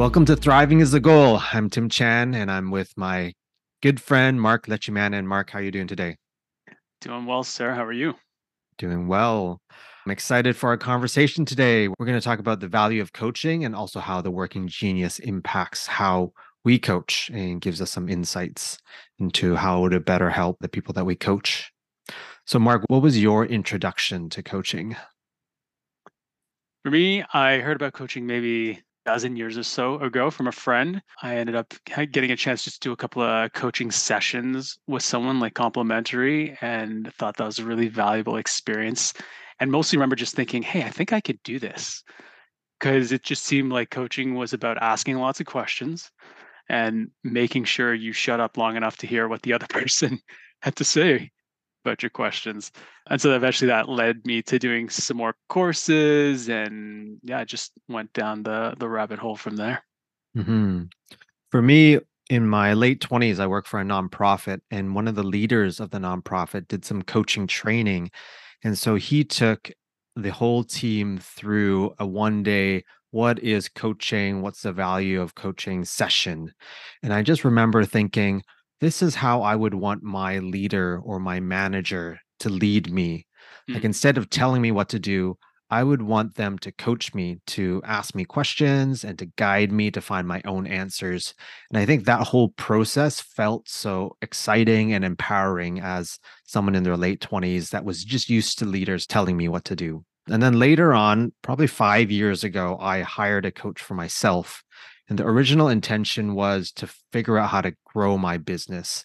Welcome to Thriving is the Goal. I'm Tim Chan and I'm with my good friend Mark Letchumanan. And Mark, how are you doing today? Doing well, sir. How are you? Doing well. I'm excited for our conversation today. We're going to talk about the value of coaching and also how the working genius impacts how we coach and gives us some insights into how to better help the people that we coach. So, Mark, what was your introduction to coaching? For me, I heard about coaching maybe dozen years or so ago from a friend. I ended up getting a chance to do a couple of coaching sessions with someone like complimentary and thought that was a really valuable experience. And mostly remember just thinking, hey, I think I could do this. Because it just seemed like coaching was about asking lots of questions and making sure you shut up long enough to hear what the other person had to say about your questions. And so eventually that led me to doing some more courses and yeah, I just went down the the rabbit hole from there. Mm-hmm. For me, in my late 20s, I worked for a nonprofit, and one of the leaders of the nonprofit did some coaching training. And so he took the whole team through a one day what is coaching? What's the value of coaching session? And I just remember thinking, this is how I would want my leader or my manager to lead me. Mm. Like instead of telling me what to do, I would want them to coach me, to ask me questions and to guide me to find my own answers. And I think that whole process felt so exciting and empowering as someone in their late 20s that was just used to leaders telling me what to do. And then later on, probably five years ago, I hired a coach for myself and the original intention was to figure out how to grow my business.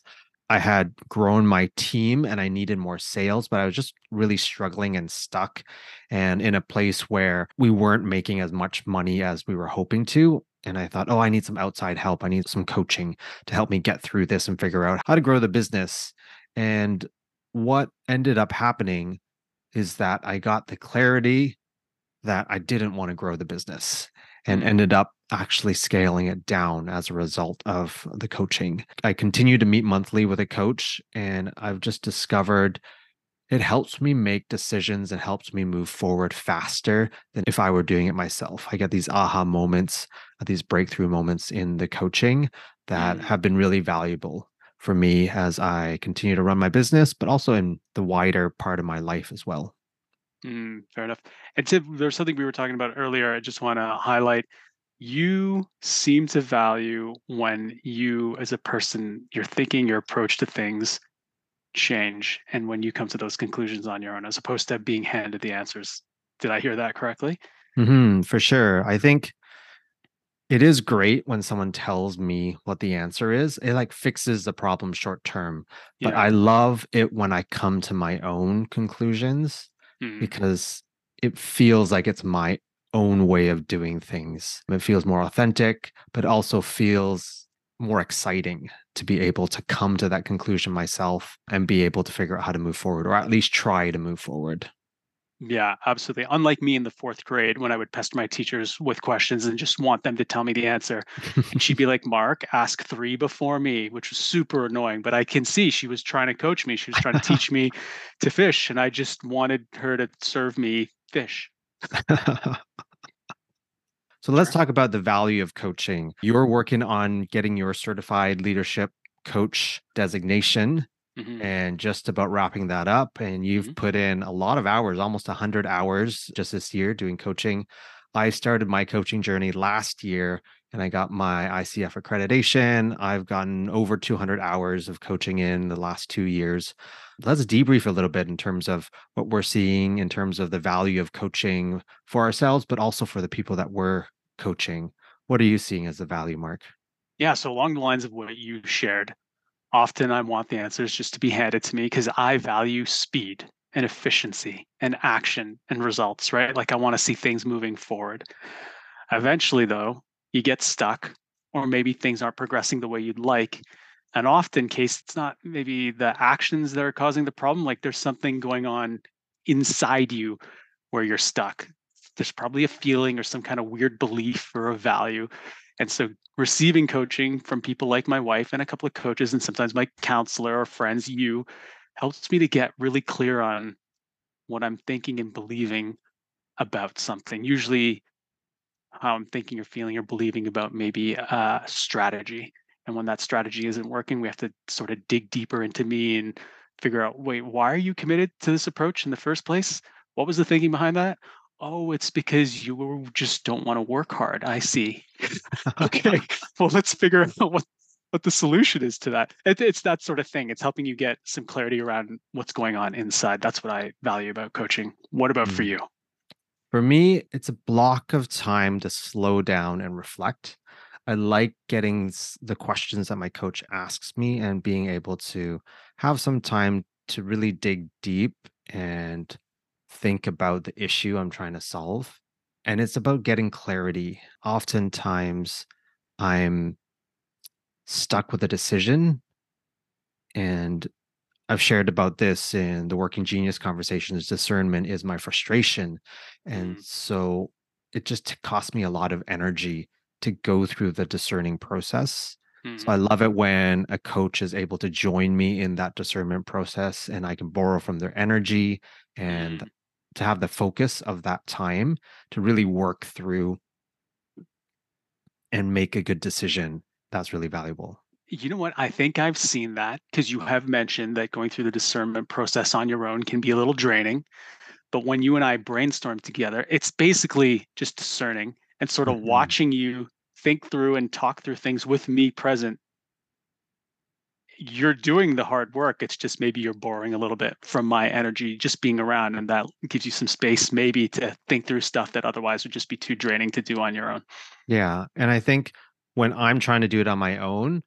I had grown my team and I needed more sales, but I was just really struggling and stuck and in a place where we weren't making as much money as we were hoping to. And I thought, oh, I need some outside help. I need some coaching to help me get through this and figure out how to grow the business. And what ended up happening is that I got the clarity that I didn't want to grow the business and ended up actually scaling it down as a result of the coaching. I continue to meet monthly with a coach, and I've just discovered it helps me make decisions and helps me move forward faster than if I were doing it myself. I get these aha moments, these breakthrough moments in the coaching that mm. have been really valuable for me as I continue to run my business, but also in the wider part of my life as well. Mm, fair enough. And Tim, there's something we were talking about earlier. I just want to highlight. You seem to value when you, as a person, your thinking, your approach to things change, and when you come to those conclusions on your own, as opposed to being handed the answers. Did I hear that correctly? Mm-hmm, for sure. I think it is great when someone tells me what the answer is. It like fixes the problem short term. But yeah. I love it when I come to my own conclusions mm. because it feels like it's my own way of doing things. It feels more authentic, but also feels more exciting to be able to come to that conclusion myself and be able to figure out how to move forward or at least try to move forward. Yeah, absolutely. Unlike me in the fourth grade, when I would pester my teachers with questions and just want them to tell me the answer, and she'd be like, "Mark, ask three before me," which was super annoying. But I can see she was trying to coach me. She was trying to teach me to fish, and I just wanted her to serve me fish. so let's talk about the value of coaching. You're working on getting your certified leadership coach designation Mm-hmm. and just about wrapping that up. And you've mm-hmm. put in a lot of hours, almost 100 hours just this year doing coaching. I started my coaching journey last year and I got my ICF accreditation. I've gotten over 200 hours of coaching in the last two years. Let's debrief a little bit in terms of what we're seeing in terms of the value of coaching for ourselves, but also for the people that we're coaching. What are you seeing as the value, Mark? Yeah, so along the lines of what you shared, often I want the answers just to be handed to me because I value speed and efficiency and action and results, right? Like I want to see things moving forward. Eventually, though, you get stuck, or maybe things aren't progressing the way you'd like. And often, case it's not maybe the actions that are causing the problem, like there's something going on inside you where you're stuck. There's probably a feeling or some kind of weird belief or a value and so receiving coaching from people like my wife and a couple of coaches and sometimes my counselor or friends, you helps me to get really clear on what I'm thinking and believing about something. Usually how I'm thinking or feeling or believing about maybe a strategy. And when that strategy isn't working, we have to sort of dig deeper into me and figure out wait, why are you committed to this approach in the first place? What was the thinking behind that? Oh, it's because you just don't want to work hard. I see. okay. well, let's figure out what what the solution is to that. It, it's that sort of thing. It's helping you get some clarity around what's going on inside. That's what I value about coaching. What about for hmm. you? For me, it's a block of time to slow down and reflect. I like getting the questions that my coach asks me and being able to have some time to really dig deep and think about the issue I'm trying to solve. And it's about getting clarity. Oftentimes, I'm stuck with a decision. And I've shared about this in the Working Genius conversations. Discernment is my frustration. And mm. so it just costs me a lot of energy to go through the discerning process. Mm-hmm. So I mm-hmm. love it when a coach is able to join me in that discernment process and I can borrow from their energy and mm-hmm. To have the focus of that time to really work through and make a good decision. That's really valuable. You know what? I think I've seen that because you have mentioned that going through the discernment process on your own can be a little draining. But when you and I brainstorm together, it's basically just discerning and sort of mm-hmm. watching you think through and talk through things with me present you're doing the hard work it's just maybe you're borrowing a little bit from my energy just being around and that gives you some space maybe to think through stuff that otherwise would just be too draining to do on your own yeah and i think when i'm trying to do it on my own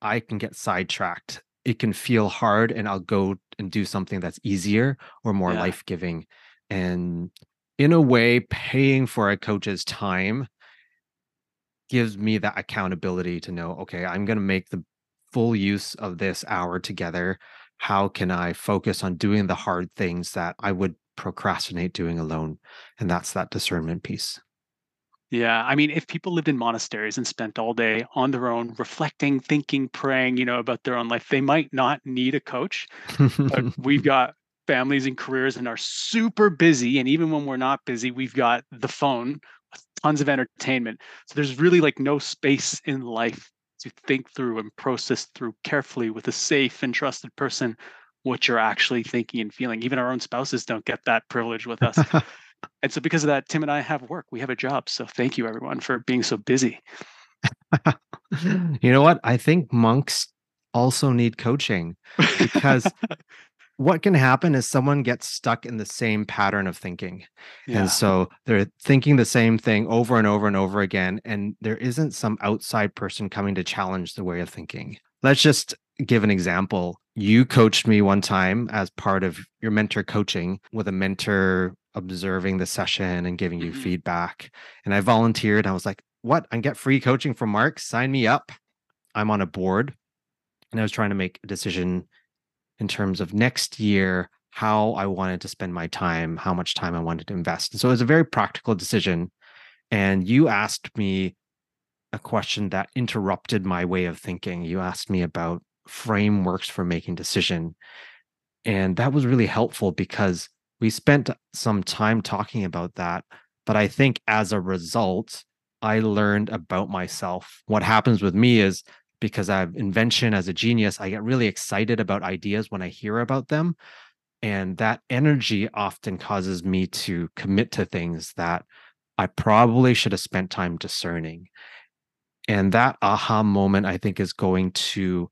i can get sidetracked it can feel hard and i'll go and do something that's easier or more yeah. life-giving and in a way paying for a coach's time gives me that accountability to know okay i'm going to make the full use of this hour together how can i focus on doing the hard things that i would procrastinate doing alone and that's that discernment piece yeah i mean if people lived in monasteries and spent all day on their own reflecting thinking praying you know about their own life they might not need a coach but we've got families and careers and are super busy and even when we're not busy we've got the phone tons of entertainment. So there's really like no space in life to think through and process through carefully with a safe and trusted person what you're actually thinking and feeling. Even our own spouses don't get that privilege with us. and so because of that, Tim and I have work. We have a job. So thank you everyone for being so busy. you know what? I think monks also need coaching because what can happen is someone gets stuck in the same pattern of thinking. Yeah. And so they're thinking the same thing over and over and over again. And there isn't some outside person coming to challenge the way of thinking. Let's just give an example. You coached me one time as part of your mentor coaching with a mentor observing the session and giving you mm-hmm. feedback. And I volunteered. I was like, what? I get free coaching from Mark. Sign me up. I'm on a board. And I was trying to make a decision in terms of next year how I wanted to spend my time, how much time I wanted to invest. So it was a very practical decision. And you asked me a question that interrupted my way of thinking. You asked me about frameworks for making decision. And that was really helpful because we spent some time talking about that. But I think as a result, I learned about myself. What happens with me is because I have invention as a genius. I get really excited about ideas when I hear about them. And that energy often causes me to commit to things that I probably should have spent time discerning. And that aha moment, I think, is going to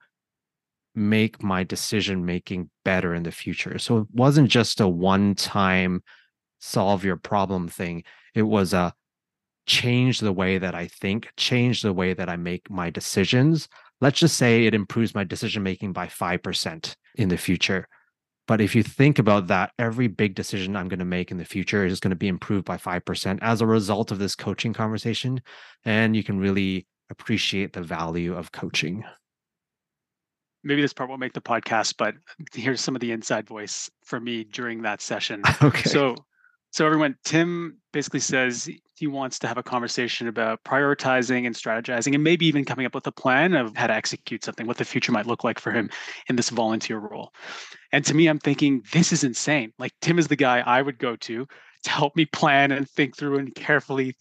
make my decision making better in the future. So it wasn't just a one time solve your problem thing, it was a change the way that I think, change the way that I make my decisions. Let's just say it improves my decision making by 5% in the future. But if you think about that, every big decision I'm going to make in the future is going to be improved by 5% as a result of this coaching conversation. And you can really appreciate the value of coaching. Maybe this part won't make the podcast, but here's some of the inside voice for me during that session. Okay. So so everyone, Tim basically says he wants to have a conversation about prioritizing and strategizing and maybe even coming up with a plan of how to execute something, what the future might look like for him in this volunteer role. And to me, I'm thinking, this is insane. Like Tim is the guy I would go to to help me plan and think through and carefully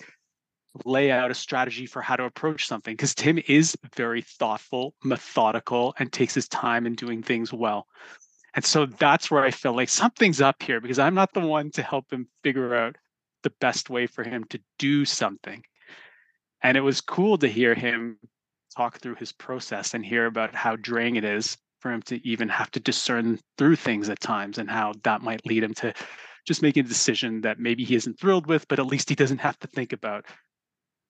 lay out a strategy for how to approach something because Tim is very thoughtful, methodical, and takes his time in doing things well. And so that's where I feel like something's up here because I'm not the one to help him figure out the best way for him to do something. And it was cool to hear him talk through his process and hear about how draining it is for him to even have to discern through things at times and how that might lead him to just making a decision that maybe he isn't thrilled with, but at least he doesn't have to think about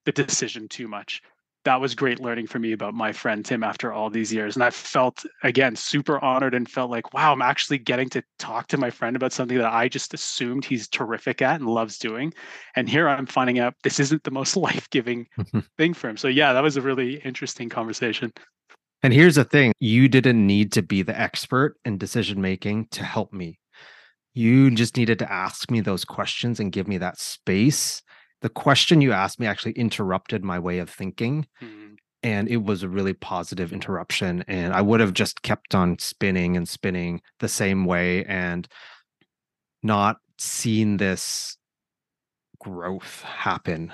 the decision too much. That was great learning for me about my friend Tim after all these years. And I felt, again, super honored and felt like, wow, I'm actually getting to talk to my friend about something that I just assumed he's terrific at and loves doing. And here I'm finding out this isn't the most life giving mm-hmm. thing for him. So, yeah, that was a really interesting conversation. And here's the thing you didn't need to be the expert in decision making to help me. You just needed to ask me those questions and give me that space the question you asked me actually interrupted my way of thinking. Mm-hmm. And it was a really positive interruption. And I would have just kept on spinning and spinning the same way and not seen this growth happen.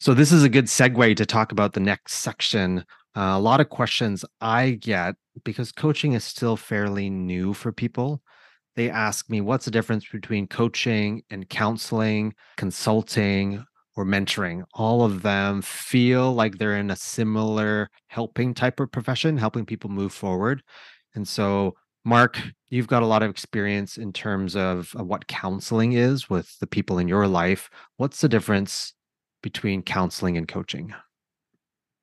So, this is a good segue to talk about the next section. Uh, a lot of questions I get because coaching is still fairly new for people they ask me what's the difference between coaching and counseling, consulting, or mentoring. All of them feel like they're in a similar helping type of profession, helping people move forward. And so, Mark, you've got a lot of experience in terms of, what counseling is with the people in your life. What's the difference between counseling and coaching?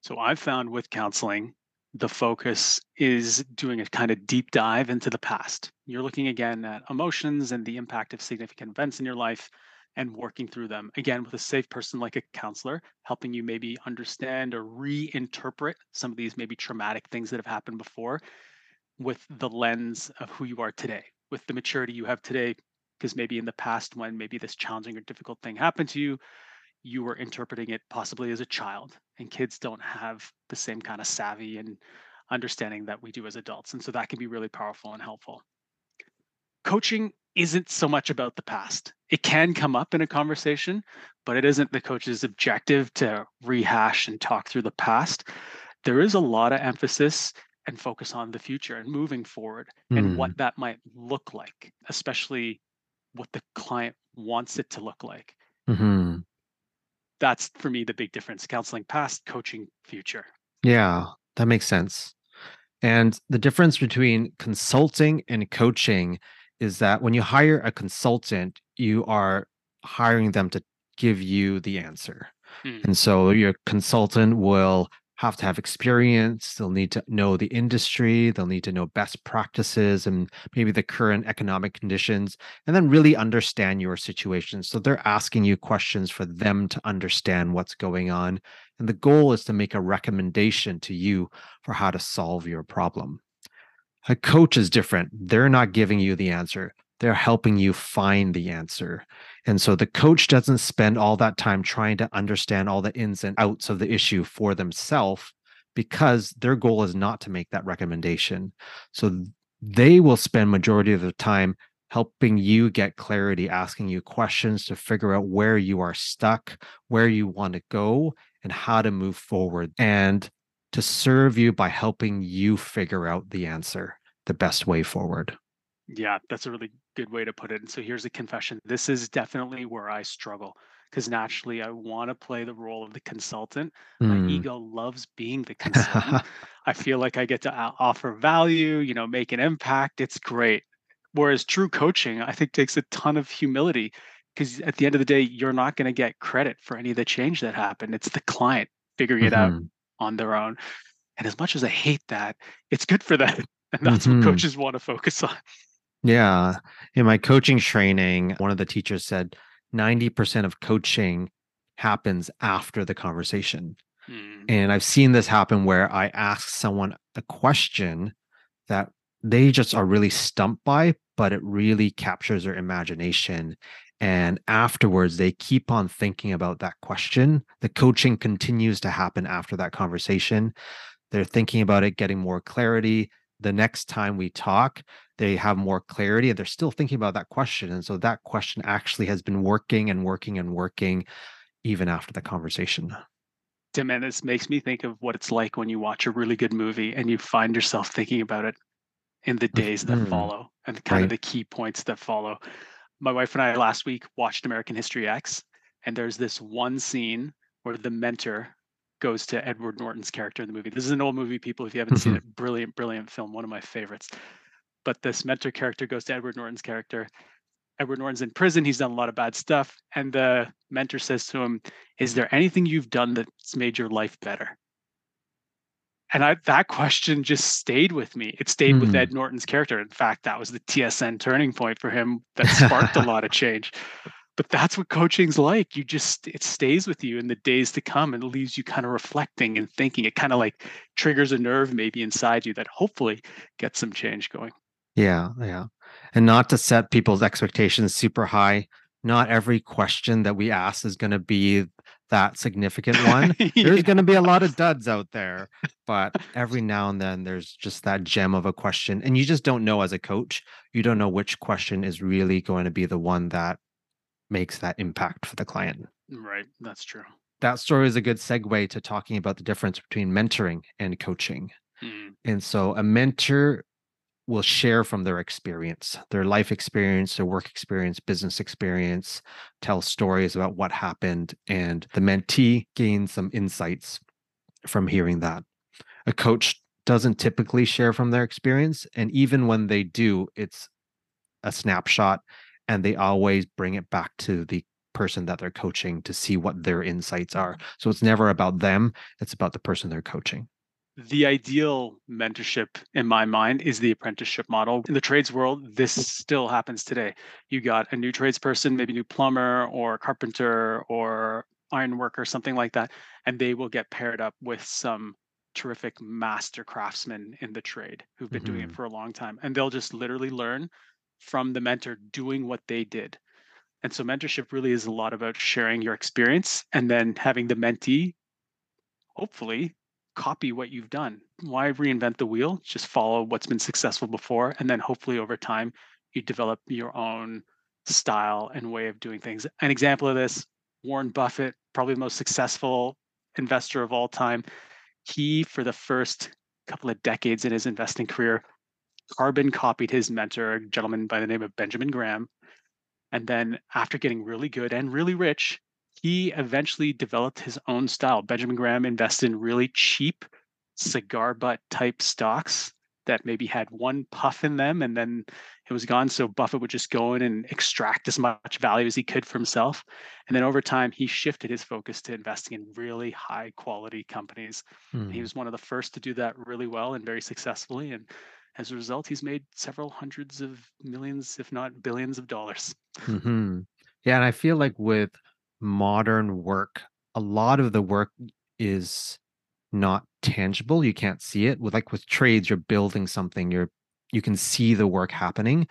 So, I've found with counseling, the focus is doing a kind of deep dive into the past. You're looking again at emotions and the impact of significant events in your life and working through them again with a safe person like a counselor, helping you maybe understand or reinterpret some of these maybe traumatic things that have happened before with the lens of who you are today, with the maturity you have today. Because maybe in the past, when maybe this challenging or difficult thing happened to you, you were interpreting it possibly as a child and kids don't have the same kind of savvy and understanding that we do as adults and so that can be really powerful and helpful coaching isn't so much about the past it can come up in a conversation but it isn't the coach's objective to rehash and talk through the past there is a lot of emphasis and focus on the future and moving forward mm. and what hmm. that might look like especially what the client wants it to look like mm-hmm that's for me the big difference counseling past coaching future. Yeah that makes sense. And the difference between consulting and coaching is that when you hire a consultant you are hiring them to give you the answer. Hmm. and so your consultant will have to have experience. They'll need to know the industry. They'll need to know best practices and maybe the current economic conditions, and then really understand your situation. So they're asking you questions for them to understand what's going on. And the goal is to make a recommendation to you for how to solve your problem. A coach is different. They're not giving you the answer, they're helping you find the answer. And so the coach doesn't spend all that time trying to understand all the ins and outs of the issue for themselves because their goal is not to make that recommendation. So they will spend majority of the time helping you get clarity, asking you questions to figure out where you are stuck, where you want to go, and how to move forward, and to serve you by helping you figure out the answer, the best way forward. Yeah, that's a really good way to put it. And so here's a confession. This is definitely where I struggle because naturally I want to play the role of the consultant. Mm. My ego loves being the consultant. I feel like I get to offer value, you know, make an impact. It's great. Whereas true coaching, I think takes a ton of humility because at the end of the day, you're not going to get credit for any of the change that happened. It's the client figuring it mm-hmm. out on their own. And as much as I hate that, it's good for them. And that's mm-hmm. what coaches want to focus on. Yeah. In my coaching training, one of the teachers said 90% of coaching happens after the conversation. Mm. And I've seen this happen where I ask someone a question that they just are really stumped by, but it really captures their imagination. And afterwards, they keep on thinking about that question. The coaching continues to happen after that conversation. They're thinking about it, getting more clarity. The next time we talk, they have more clarity and they're still thinking about that question and so that question actually has been working and working and working even after the conversation. Tim, and this makes me think of what it's like when you watch a really good movie and you find yourself thinking about it in the days that Mhm. follow and kind Right. of the key points that follow. My wife and I last week watched American History X, and there's this one scene where the mentor goes to Edward Norton's character in the movie. This is an old movie, people. If you haven't seen Mhm. it, brilliant, brilliant film, one of my favorites. But this mentor character goes to Edward Norton's character. Edward Norton's in prison. He's done a lot of bad stuff. And the mentor says to him, Is there anything you've done that's made your life better? And I, that question just stayed with me. It stayed with Hmm. Ed Norton's character. In fact, that was the TSN turning point for him that sparked a lot of change. But that's what coaching's like. You just, it stays with you in the days to come and leaves you kind of reflecting and thinking. It kind of like triggers a nerve maybe inside you that hopefully gets some change going. Yeah, yeah. And not to set people's expectations super high. Not every question that we ask is going to be that significant one. There's going to be a lot of duds out there, but every now and then there's just that gem of a question. And you just don't know as a coach, you don't know which question is really going to be the one that makes that impact for the client. Right. That's true. That story is a good segue to talking about the difference between mentoring and coaching. Mm, And so a mentor will share from their experience, their life experience, their work experience, business experience, tell stories about what happened, and the mentee gains some insights from hearing that. A coach doesn't typically share from their experience. And even when they do, it's a snapshot and they always bring it back to the person that they're coaching to see what their insights are. Mm-hmm. So it's never about them, it's about the person they're coaching. The ideal mentorship in my mind is the apprenticeship model. In the trades world, this still happens today. You got a new tradesperson, maybe new plumber or carpenter or iron worker, something like that, and they will get paired up with some terrific master craftsmen in the trade who've been doing it Mhm. for a long time. And they'll just literally learn from the mentor doing what they did. And so mentorship really is a lot about sharing your experience and then having the mentee hopefully copy what you've done. Why reinvent the wheel? Just follow what's been successful before. And then hopefully over time, you develop your own style and way of doing things. An example of this Warren Buffett, probably the most successful investor of all time. He, for the first couple of decades in his investing career, carbon copied his mentor, a gentleman by the name of Benjamin Graham. And then, after getting really good and really rich, he eventually developed his own style. Benjamin Graham invested in really cheap cigar butt type stocks that maybe had one puff in them and then it was gone. So Buffett would just go in and extract as much value as he could for himself. And then over time, he shifted his focus to investing in really high quality companies. And He Hmm. was one of the first to do that really well and very successfully. And as a result, he's made several hundreds of millions, if not billions of dollars. hmm Yeah, and I feel like with modern work, a lot of the work is not tangible. You can't see it. With like with trades, you're building something. You're you can see the work happening.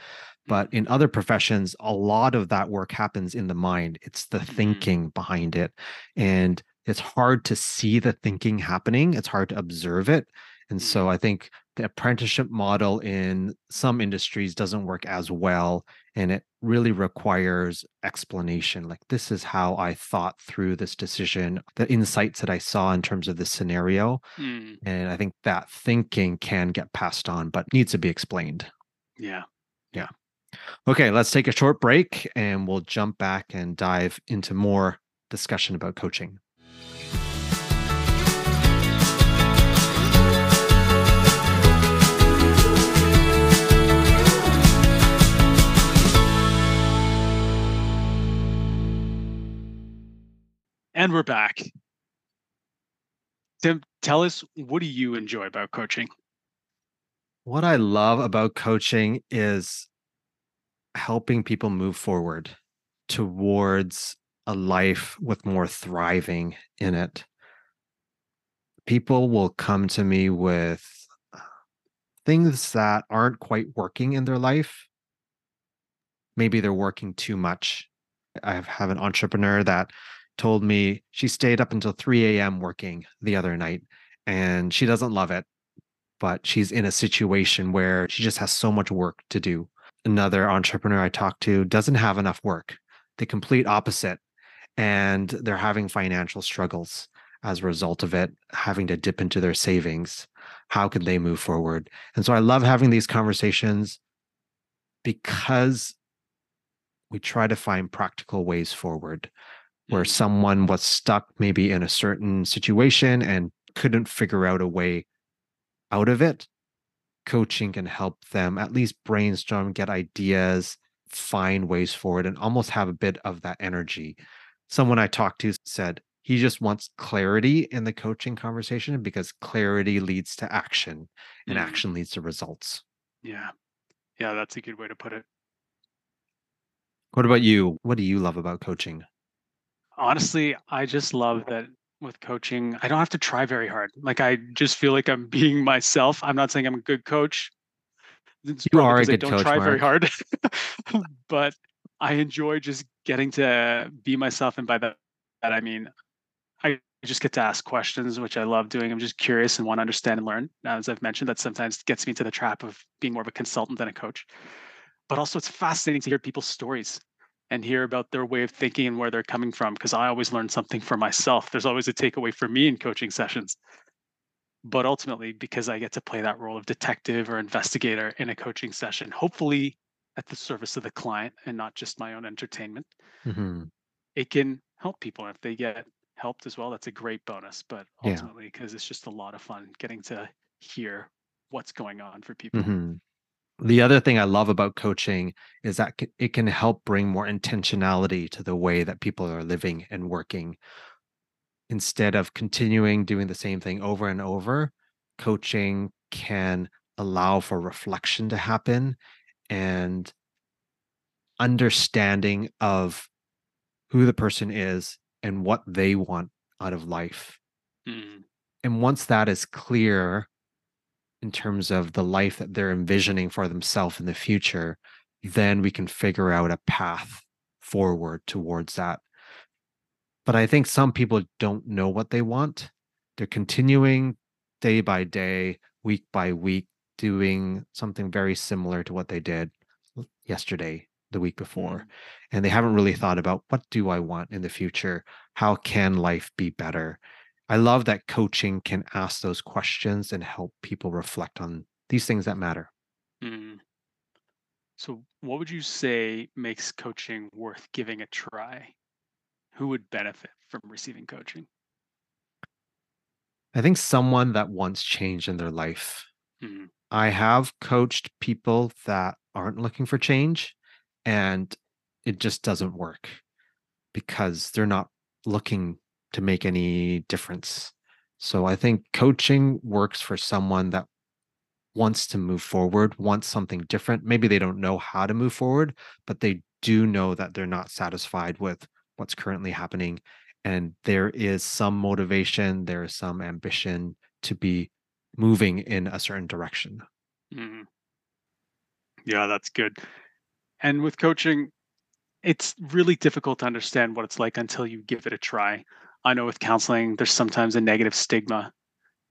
But in other professions, a lot of that work happens in the mind. It's the Mhm. thinking behind it. And it's hard to see the thinking happening. It's hard to observe it. And so I think the apprenticeship model in some industries doesn't work as well. And it really requires explanation. Like, this is how I thought through this decision, the insights that I saw in terms of the scenario. Mm, And I think that thinking can get passed on, but needs to be explained. Yeah. Yeah. Okay, let's take a short break and we'll jump back and dive into more discussion about coaching. And we're back. Tim, tell us what do you enjoy about coaching? What I love about coaching is helping people move forward towards a life with more thriving in it. People will come to me with uh, things that aren't quite working in their life. Maybe they're working too much. I have, have an entrepreneur that told me she stayed up until 3 a.m. working the other night and she doesn't love it, but she's in a situation where she just has so much work to do. Another entrepreneur I talked to doesn't have enough work, the complete opposite. and they're having financial struggles as a result of it, having to dip into their savings. How can they move forward? And so I love having these conversations because we try to find practical ways forward where someone was stuck maybe in a certain situation and couldn't figure out a way out of it. Coaching can help them at least brainstorm, get ideas, find ways forward, and almost have a bit of that energy. Someone I talked to said he just wants clarity in the coaching conversation because clarity leads to action and Mm. action leads to results. Yeah. Yeah, that's a good way to put it. What about you? What do you love about coaching? Honestly, I just love that with coaching, I don't have to try very hard. Like I just feel like I'm being myself. I'm not saying I'm a good coach. It's You are a 'cause I don't coach, try very hard. but I enjoy just getting to be myself. And by that, that I mean I just get to ask questions, which I love doing. I'm just curious and want to understand and learn. As I've mentioned, that sometimes gets me into the trap of being more of a consultant than a coach. But also, it's fascinating to hear people's stories and hear about their way of thinking and where they're coming from. Because I always learn something for myself. There's always a takeaway for me in coaching sessions. But ultimately, because I get to play that role of detective or investigator in a coaching session, hopefully at the service of the client and not just my own entertainment, Mhm. it can help people. And if they get helped as well, that's a great bonus. But ultimately, because it's just a lot of fun getting to hear what's going on for people. Mhm. The other thing I love about coaching is that it can help bring more intentionality to the way that people are living and working. Instead of continuing doing the same thing over and over, coaching can allow for reflection to happen and understanding of who the person is and what they want out of life. Mm, And once that is clear in terms of the life that they're envisioning for themselves in the future, then we can figure out a path forward towards that. But I think some people don't know what they want. They're continuing day by day, week by week, doing something very similar to what they did yesterday, the week before. mm, And they haven't really thought about what do I want in the future? How can life be better? I love that coaching can ask those questions and help people reflect on these things that matter. mm. So, what would you say makes coaching worth giving a try? Who would benefit from receiving coaching? I think someone that wants change in their life. Mm, I have coached people that aren't looking for change and it just doesn't work because they're not looking to make any difference. So I think coaching works for someone that wants to move forward, wants something different. Maybe they don't know how to move forward, but they do know that they're not satisfied with what's currently happening. And there is some motivation, there is some ambition to be moving in a certain direction. mm. Yeah, that's good. And with coaching, it's really difficult to understand what it's like until you give it a try. I know with counseling, there's sometimes a negative stigma.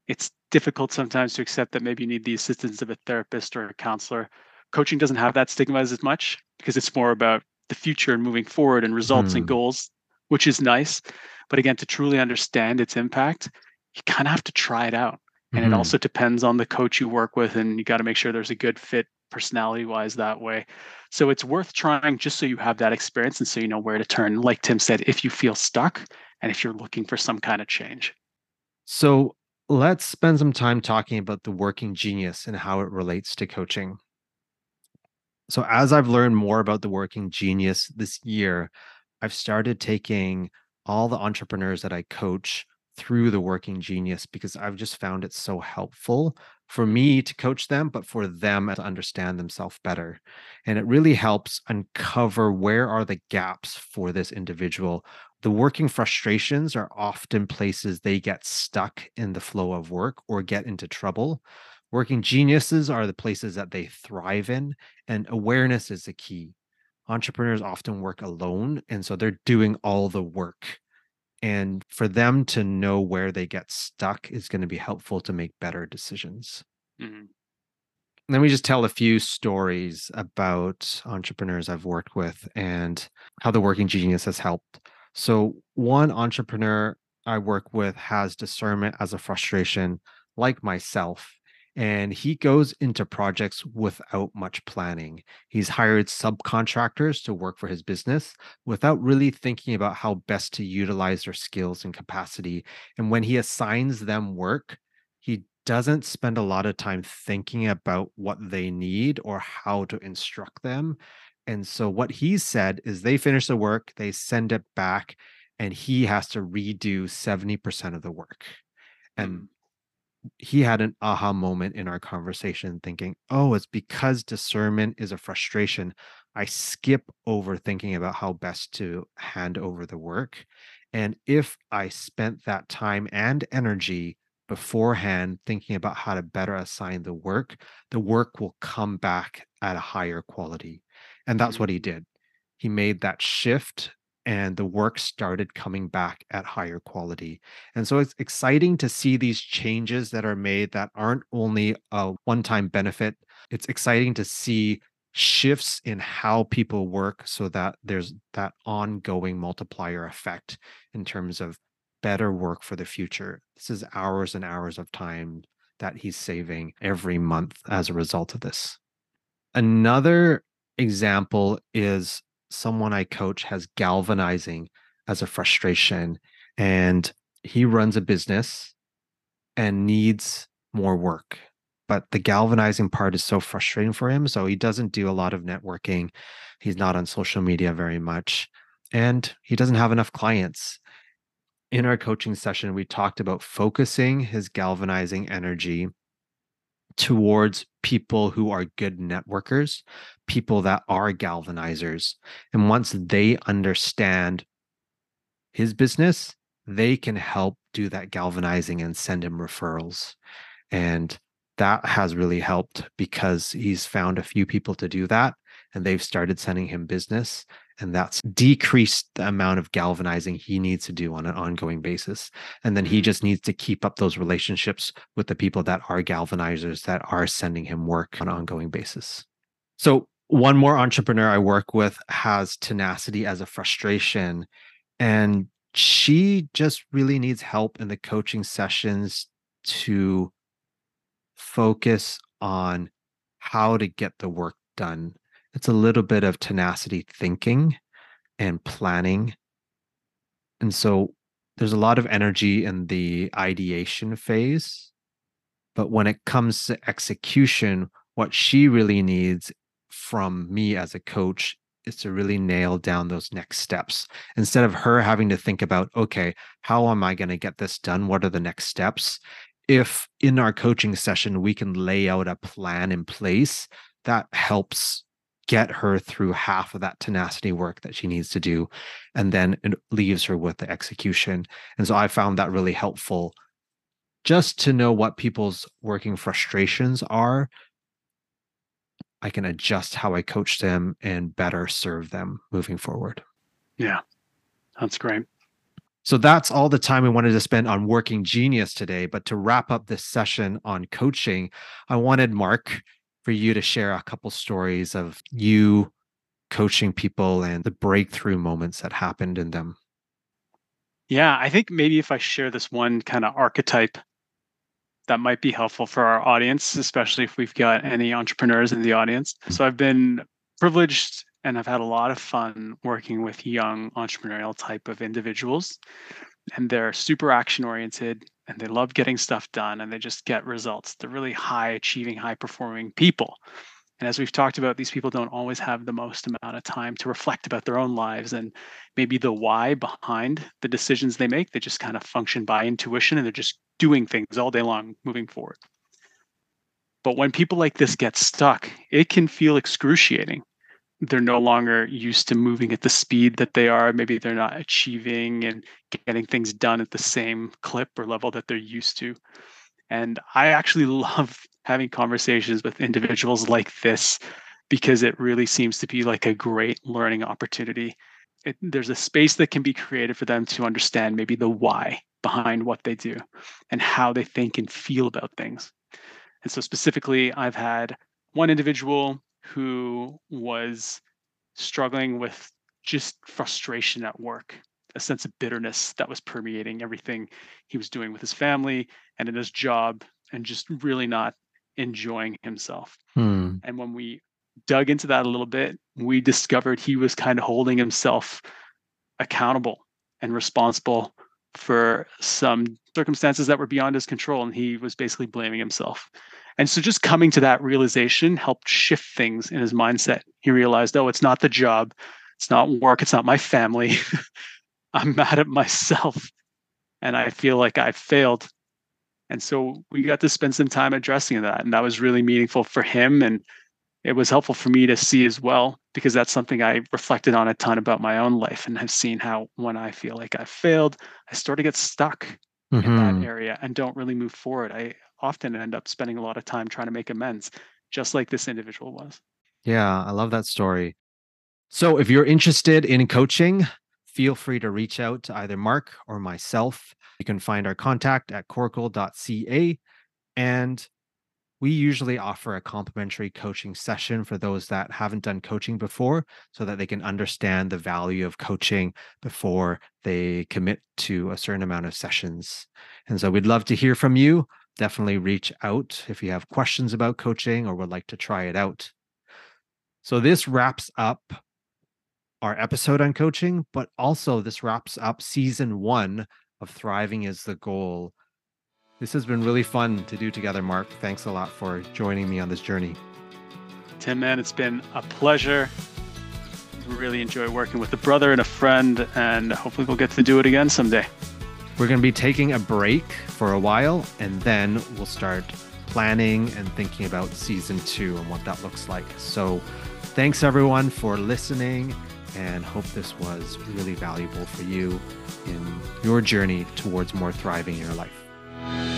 It's difficult sometimes to accept that maybe you need the assistance of a therapist or a counselor. Coaching doesn't have that stigma as much because it's more about the future and moving forward and results and Mhm. goals, which is nice. But again, to truly understand its impact, you kind of have to try it out. And it Mhm. also depends on the coach you work with, and you got to make sure there's a good fit personality wise that way. So it's worth trying just so you have that experience and so you know where to turn. Like Tim said, if you feel stuck and if you're looking for some kind of change. So let's spend some time talking about the working genius and how it relates to coaching. So, as I've learned more about the working genius this year, I've started taking all the entrepreneurs that I coach through the working genius because I've just found it so helpful for me to coach them, but for them to understand themselves better. And it really helps uncover where are the gaps for this individual. The working frustrations are often places they get stuck in the flow of work or get into trouble. Working geniuses are the places that they thrive in, and awareness is the key entrepreneurs often work alone and so they're doing all the work and for them to know where they get stuck is going to be helpful to make better decisions Mhm. let me just tell a few stories about entrepreneurs i've worked with and how the working genius has helped So, one entrepreneur I work with has discernment as a frustration, like myself. And he goes into projects without much planning. He's hired subcontractors to work for his business without really thinking about how best to utilize their skills and capacity. And when he assigns them work, he doesn't spend a lot of time thinking about what they need or how to instruct them. And so, what he said is they finish the work, they send it back, and he has to redo 70% of the work. And Mm. He had an aha moment in our conversation thinking, oh, it's because discernment is a frustration. I skip over thinking about how best to hand over the work. And if I spent that time and energy beforehand thinking about how to better assign the work, the work will come back at a higher quality. And that's mm-hmm. what he did. He made that shift and the work started coming back at higher quality. And so it's exciting to see these changes that are made that aren't only a one time benefit. It's exciting to see shifts in how people work so that there's that ongoing multiplier effect in terms of better work for the future. This is hours and hours of time that he's saving every month as a result of this. Another example is someone I coach has galvanizing as a frustration, and he runs a business and needs more work. But the galvanizing part is so frustrating for him. So he doesn't do a lot of networking. He's not on social media very much, and he doesn't have enough clients. In our coaching session, we talked about focusing his galvanizing energy towards people who are good networkers, people that are galvanizers. And once they understand his business, they can help do that galvanizing and send him referrals. And that has really helped because he's found a few people to do that and they've started sending him business and that's decreased the amount of galvanizing he needs to do on an ongoing basis and then he Mhm. just needs to keep up those relationships with the people that are galvanizers that are sending him work on an ongoing basis so one more entrepreneur i work with has tenacity as a frustration and she just really needs help in the coaching sessions to focus on how to get the work done. It's a little bit of tenacity thinking and planning. And so there's a lot of energy in the ideation phase. But when it comes to execution, what she really needs from me as a coach is to really nail down those next steps instead of her having to think about, okay, how am I going to get this done? What are the next steps? If in our coaching session, we can lay out a plan in place that helps get her through half of that tenacity work that she needs to do. And then it leaves her with the execution. And so I found that really helpful just to know what people's working frustrations are. I can adjust how I coach them and better serve them moving forward. Yeah, that's great. So that's all the time we wanted to spend on Working Genius today. But to wrap up this session on coaching, I wanted Mark for you to share a couple stories of you coaching people and the breakthrough moments that happened in them. Yeah, I think maybe if I share this one kind of archetype that might be helpful for our audience, especially if we've got any entrepreneurs in the audience. So I've been privileged and I've had a lot of fun working with young entrepreneurial type of individuals. And they're super action oriented and they love getting stuff done and they just get results. They're really high achieving, high performing people. And as we've talked about, these people don't always have the most amount of time to reflect about their own lives and maybe the why behind the decisions they make. They just kind of function by intuition and they're just doing things all day long moving forward. But when people like this get stuck, it can feel excruciating. They're no longer used to moving at the speed that they are. Maybe they're not achieving and getting things done at the same clip or level that they're used to. And I actually love having conversations with individuals like this because it really seems to be like a great learning opportunity. It, there's a space that can be created for them to understand maybe the why behind what they do and how they think and feel about things. And so, specifically, I've had one individual who was struggling with just frustration at work. a sense of bitterness that was permeating everything he was doing with his family and in his job and just really not enjoying himself. Hmm. And when we dug into that a little bit, we discovered he was kind of holding himself accountable and responsible for some circumstances that were beyond his control. And he was basically blaming himself. And so just coming to that realization helped shift things in his mindset. He realized, oh, it's not the job, it's not work, it's not my family. I'm mad at myself and I feel like I failed. And so we got to spend some time addressing that. And that was really meaningful for him. And it was helpful for me to see as well, because that's something I reflected on a ton about my own life and have seen how when I feel like I failed, I start to get stuck mm-hmm. in that mm-hmm. area and don't really move forward. I often end up spending a lot of time trying to make amends, just like this individual was. Yeah, I love that story. So if you're interested in coaching, feel free to reach out to either Mark or myself. You can find our contact at coracle.ca. And we usually offer a complimentary coaching session for those that haven't done coaching before so that they can understand the value of coaching before they commit to a certain amount of sessions. And so we'd love to hear from you. Definitely reach out if you have questions about coaching or would like to try it out. So this wraps up our episode on coaching, but also this wraps up season one of Thriving is the Goal this has been really fun to do together, Mark. Thanks a lot for joining me on this journey. Tim, man, it's been a pleasure. Really enjoy working with a brother and a friend, and hopefully we'll get to do it again someday. We're going to be taking a break for a while, and then we'll start planning and thinking about season two and what that looks like. So, thanks everyone for listening, and hope this was really valuable for you in your journey towards more thriving in your life.